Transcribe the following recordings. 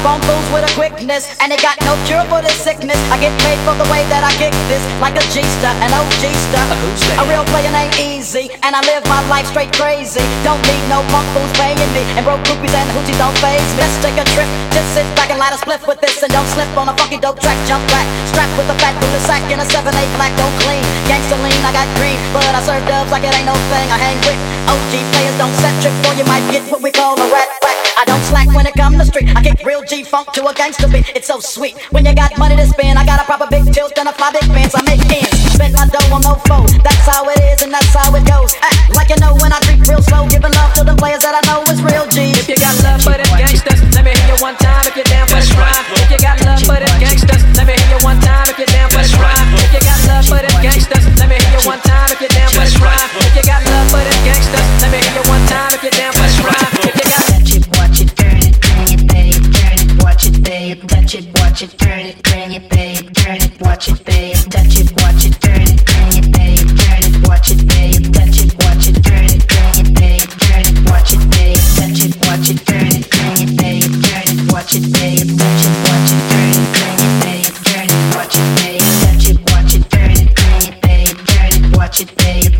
On fools with a quickness, and they got no cure for this sickness. I get paid for the way that I kick this, like a G-star, an OG-star. A real player named Easy, and I live my life straight crazy. Don't need no punk fools paying me, and broke groupies and hoochies don't phase me. Let's take a trip, just sit back and light a spliff with this, and don't slip on a funky dope track. Jump back, strapped with a fat Buddha sack in a 7-8 black, don't clean. Gangsta lean, I got green, but I serve dubs like it ain't no thing. I hang with OG players, don't set trip, or you might get what we call a rat pack. I don't slack when it come to street. I kick real G funk to a gangster beat. It's so sweet when you got money to spend. I got a proper big tilt and a fly big pants. I make ends, spend my dough on no foe. That's how it is and that's how it goes. Act like you know when I creep real slow, giving love to the players that I know is real G. If you got love for them gangsters, let me hear you one time. If you're down for the rhyme, if you got love for them gangsters, let me hear you one time. If you're down for the rhyme, if you got love for them gangsters, let me hear you one time. If you're down for the rhyme, if you got love for them gangsters, let me hear you one time. If you're down for the rhyme, if you got touch it, watch it, turn it, bring it, babe, turn it, watch it, babe, touch it, watch it, turn it, bring it, babe, turn it, watch it, babe, touch it, watch it, turn it, bring it, babe, turn it, watch it, babe, touch it, watch it, turn it, bring it, babe, turn it, watch it, babe, touch it, watch it, turn it, bring it, babe, turn it, watch it, babe, watch it, babe,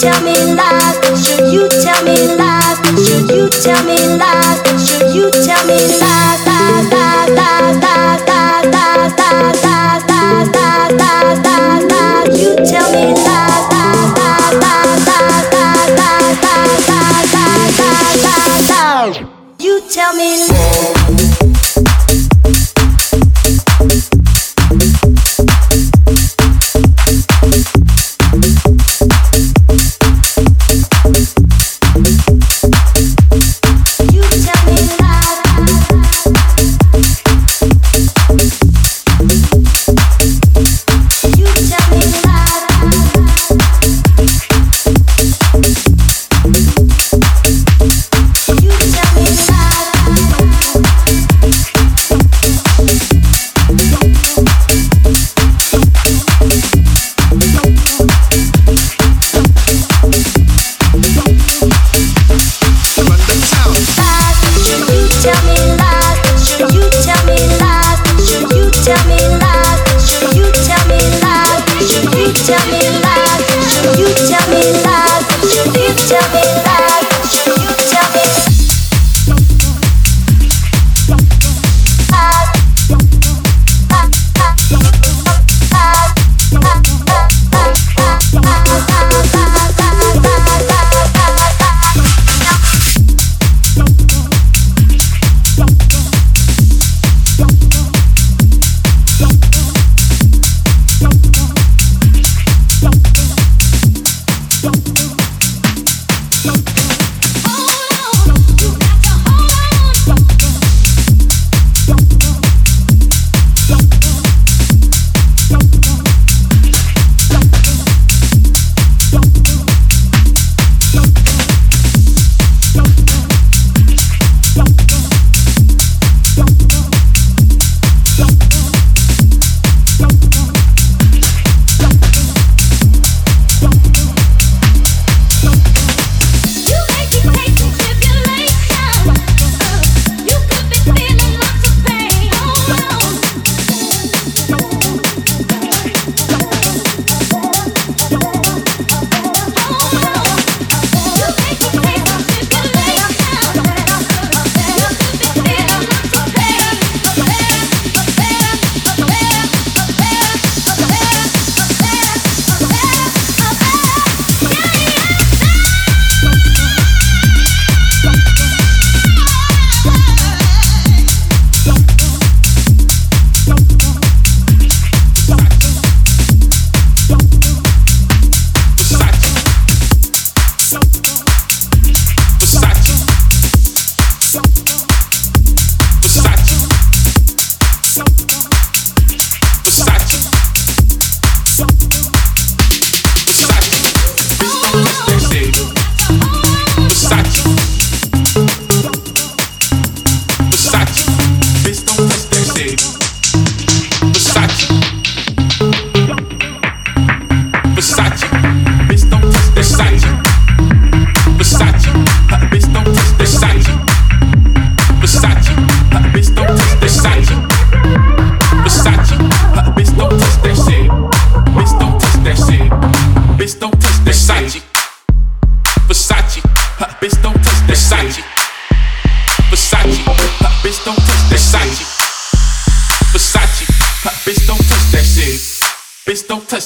tell me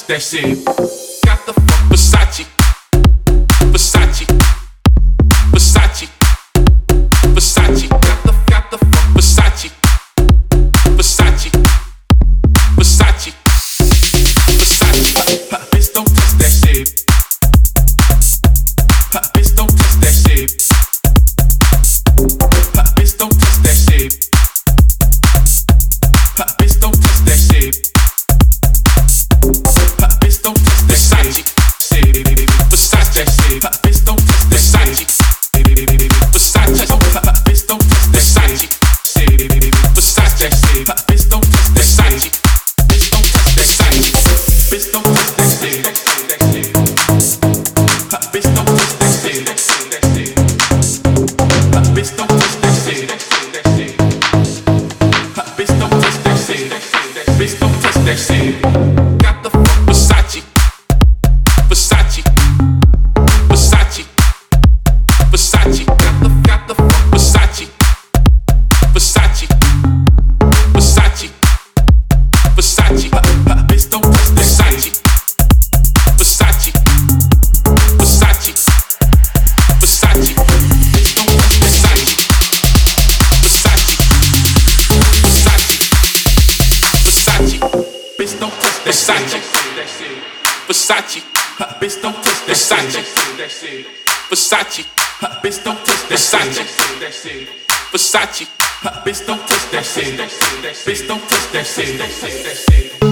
they see. Versace. Bitch, don't touch that shit. Bitch, don't touch that shit.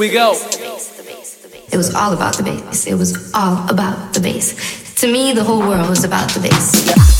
we go. It was all about the bass. It was all about the bass. To me, the whole world was about the bass.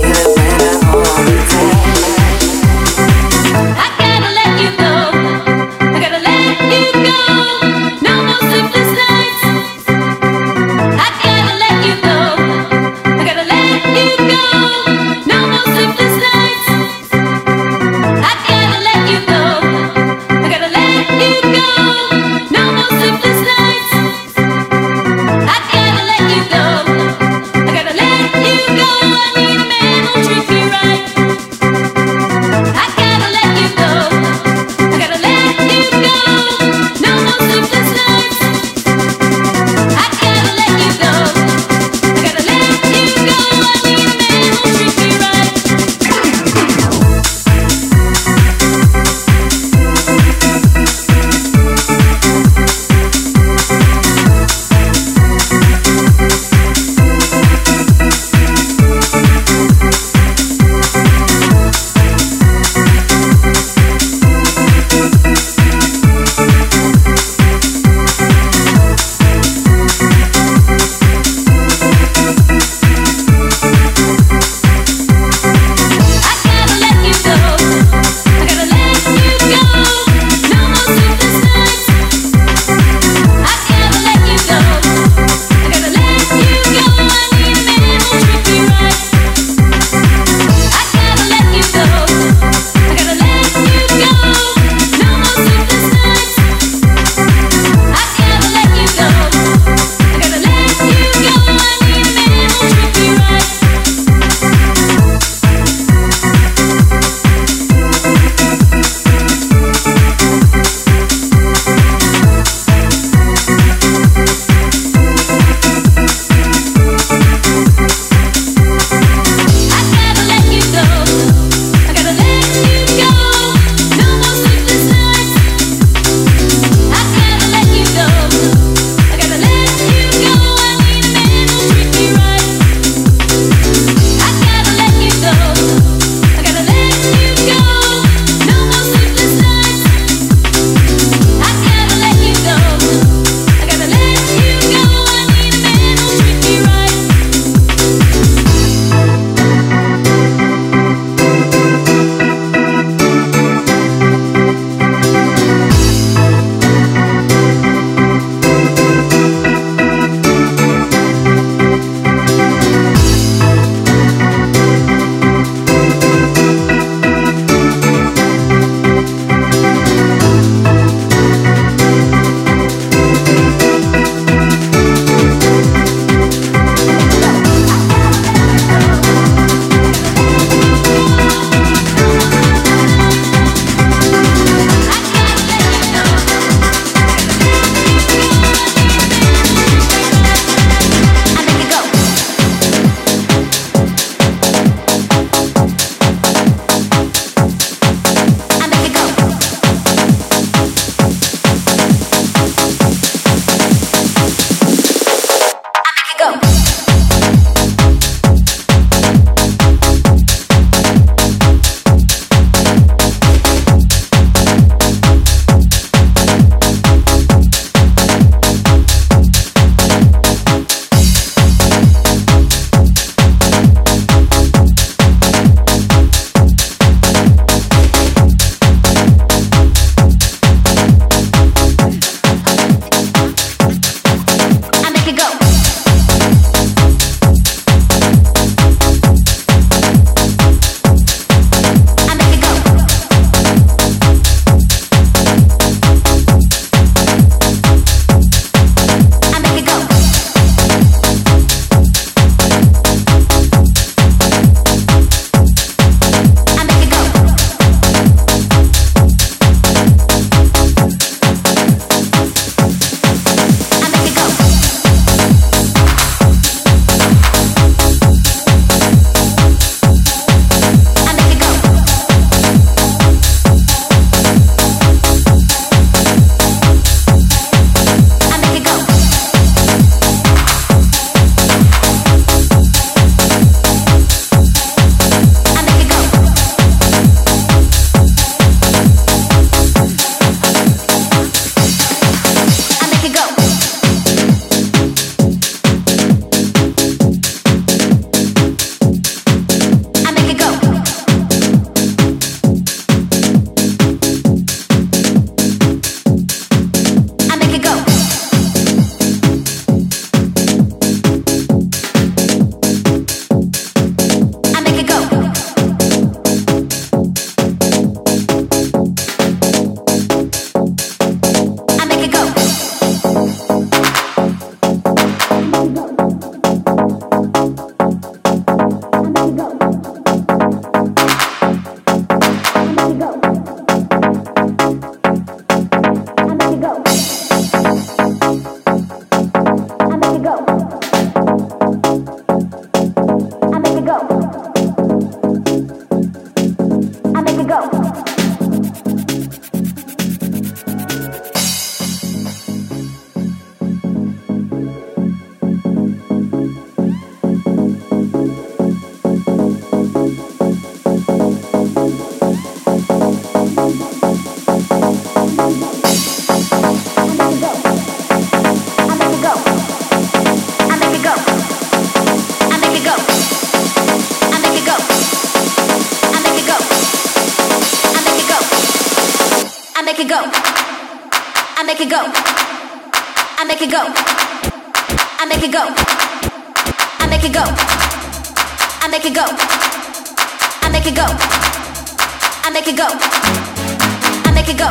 make it go. I make it go. I make it go. I make it go. I make it go. I make it go.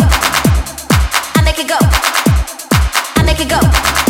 I make it go. I make it go.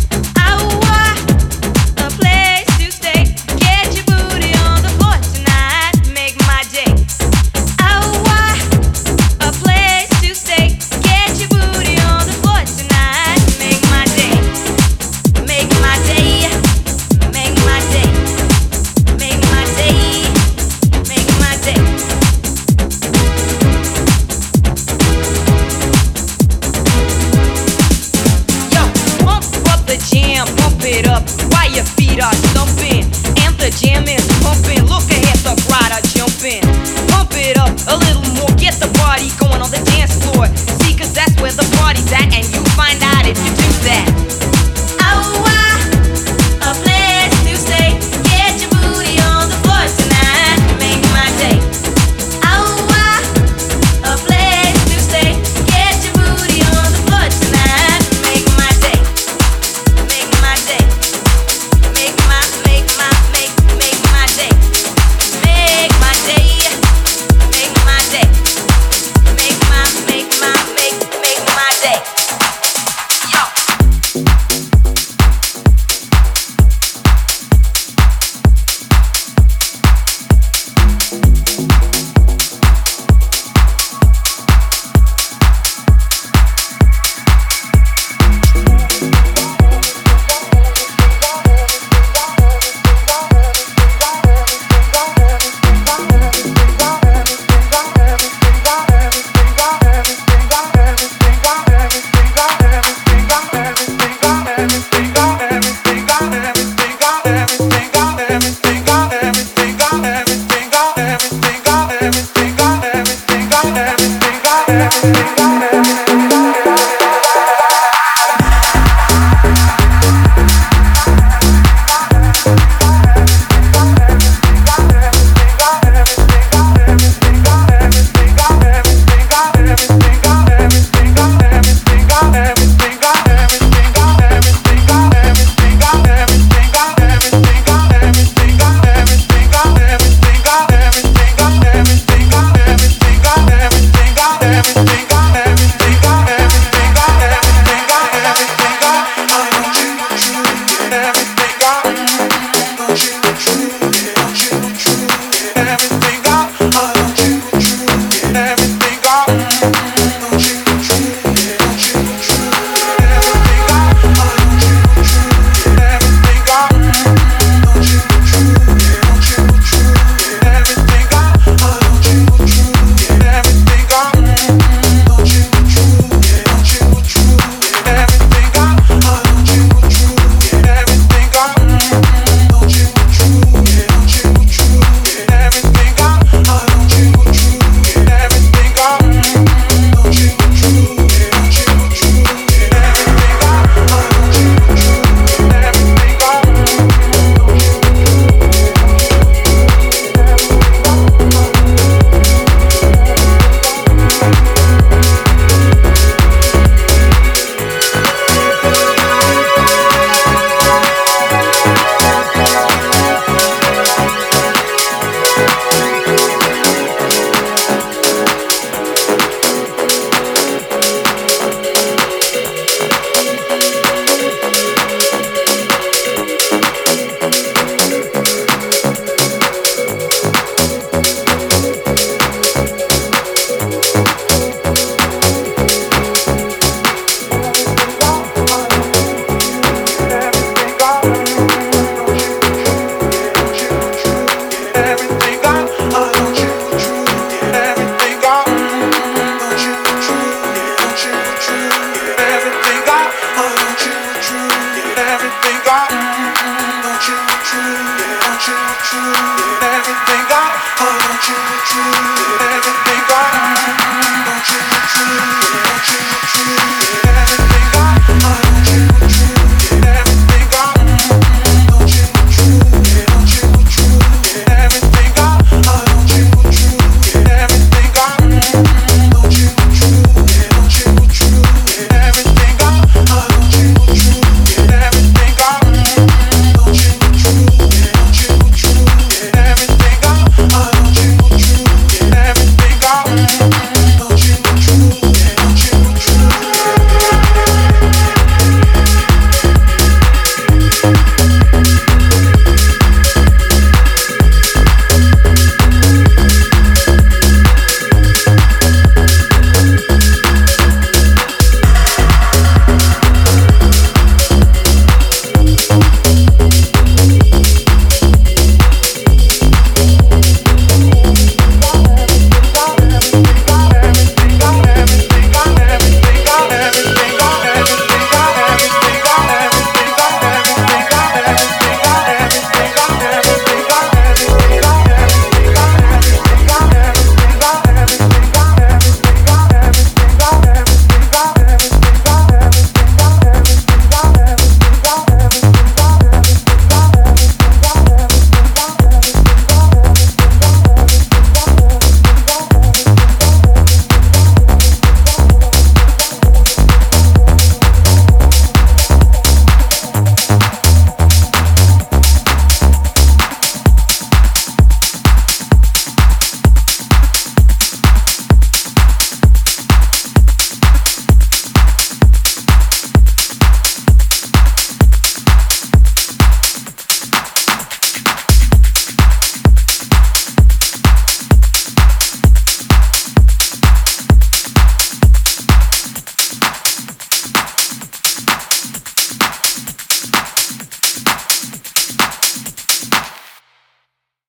Bye.